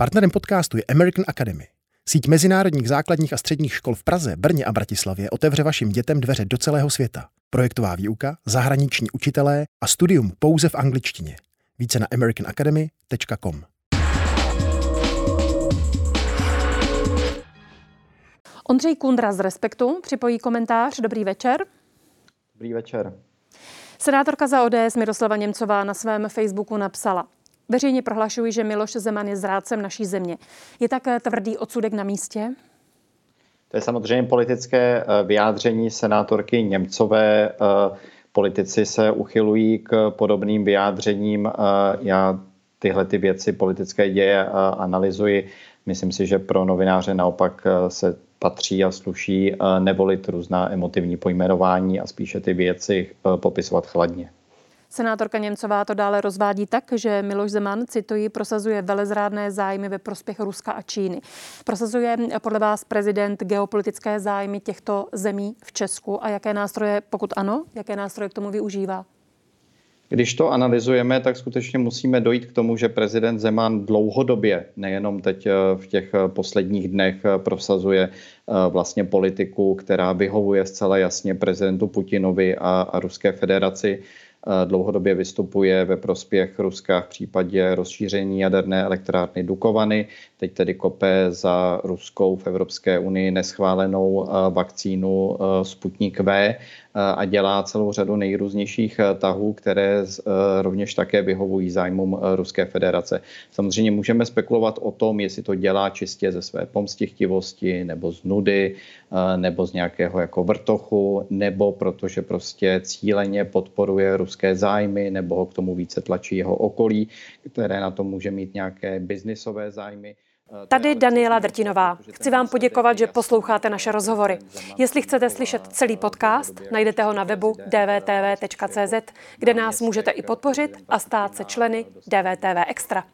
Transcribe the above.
Partnerem podcastu je American Academy. Síť mezinárodních základních a středních škol v Praze, Brně a Bratislavě otevře vašim dětem dveře do celého světa. Projektová výuka, zahraniční učitelé a studium pouze v angličtině. Více na americanacademy.com. Ondřej Kundra z Respektu připojí komentář. Dobrý večer. Dobrý večer. Senátorka za ODS Miroslava Němcová na svém Facebooku napsala. Veřejně prohlašuji, že Miloš Zeman je zrádcem naší země. Je tak tvrdý odsudek na místě? To je samozřejmě politické eh, vyjádření senátorky Němcové. Eh, politici se uchylují k podobným vyjádřením. Eh, já tyhle ty věci politické děje analyzuji. Myslím si, že pro novináře naopak se patří a sluší nevolit různá emotivní pojmenování a spíše ty věci popisovat chladně. Senátorka Němcová to dále rozvádí tak, že Miloš Zeman, cituji, prosazuje velezrádné zájmy ve prospěch Ruska a Číny. Prosazuje podle vás prezident geopolitické zájmy těchto zemí v Česku a jaké nástroje, pokud ano, jaké nástroje k tomu využívá? Když to analyzujeme, tak skutečně musíme dojít k tomu, že prezident Zeman dlouhodobě, nejenom teď eh, v těch eh, posledních dnech, eh, prosazuje vlastně politiku, která vyhovuje zcela jasně prezidentu Putinovi a, a Ruské federaci dlouhodobě vystupuje ve prospěch Ruska v případě rozšíření jaderné elektrárny Dukovany. Teď tedy kope za ruskou v Evropské unii neschválenou vakcínu Sputnik V a dělá celou řadu nejrůznějších tahů, které rovněž také vyhovují zájmům Ruské federace. Samozřejmě můžeme spekulovat o tom, jestli to dělá čistě ze své pomstichtivosti nebo z nudy, nebo z nějakého jako vrtochu, nebo protože prostě cíleně podporuje ruské zájmy, nebo ho k tomu více tlačí jeho okolí, které na to může mít nějaké biznisové zájmy. Tady Daniela Drtinová. Chci vám poděkovat, že posloucháte naše rozhovory. Jestli chcete slyšet celý podcast, najdete ho na webu dvtv.cz, kde nás můžete i podpořit a stát se členy DVTV Extra.